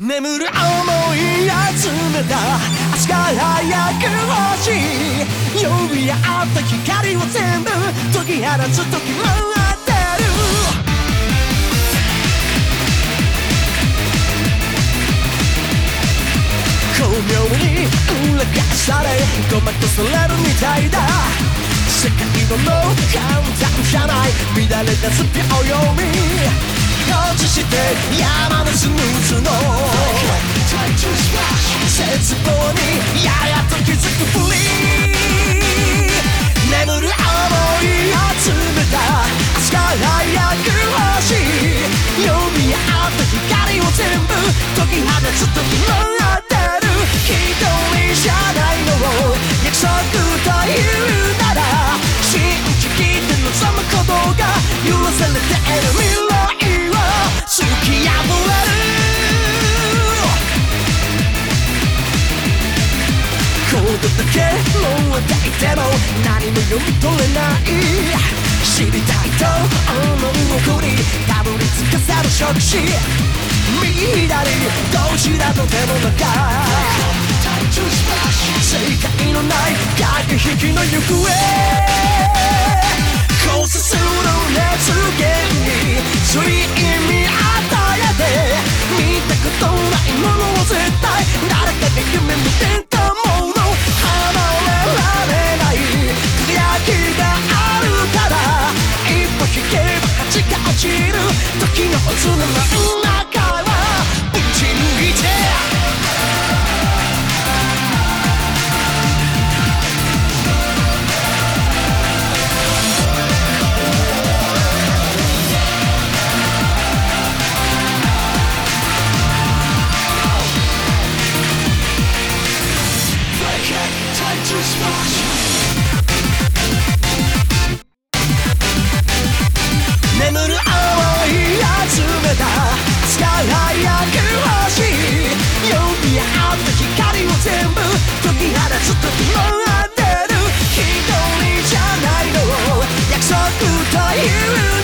眠る想い集めた。明日早く欲しい呼び合った光を全部解き放つ時回ってる巧妙に裏返されごまかされるみたいだ。世界の簡単じゃない。乱れたスピ秒読み落ちして山のスムーズの。けもう抱いても何も読み取れない知りたいと思う奥にたどり着かせる触手右左どちらとでもなか正解のない駆け引きの行方交差する熱源につい意味与えて見たことないものを絶対誰かが夢見て時の渦の真ん中はぶち抜いて。眠全部解き放つときもらってる。一人じゃないの。約束という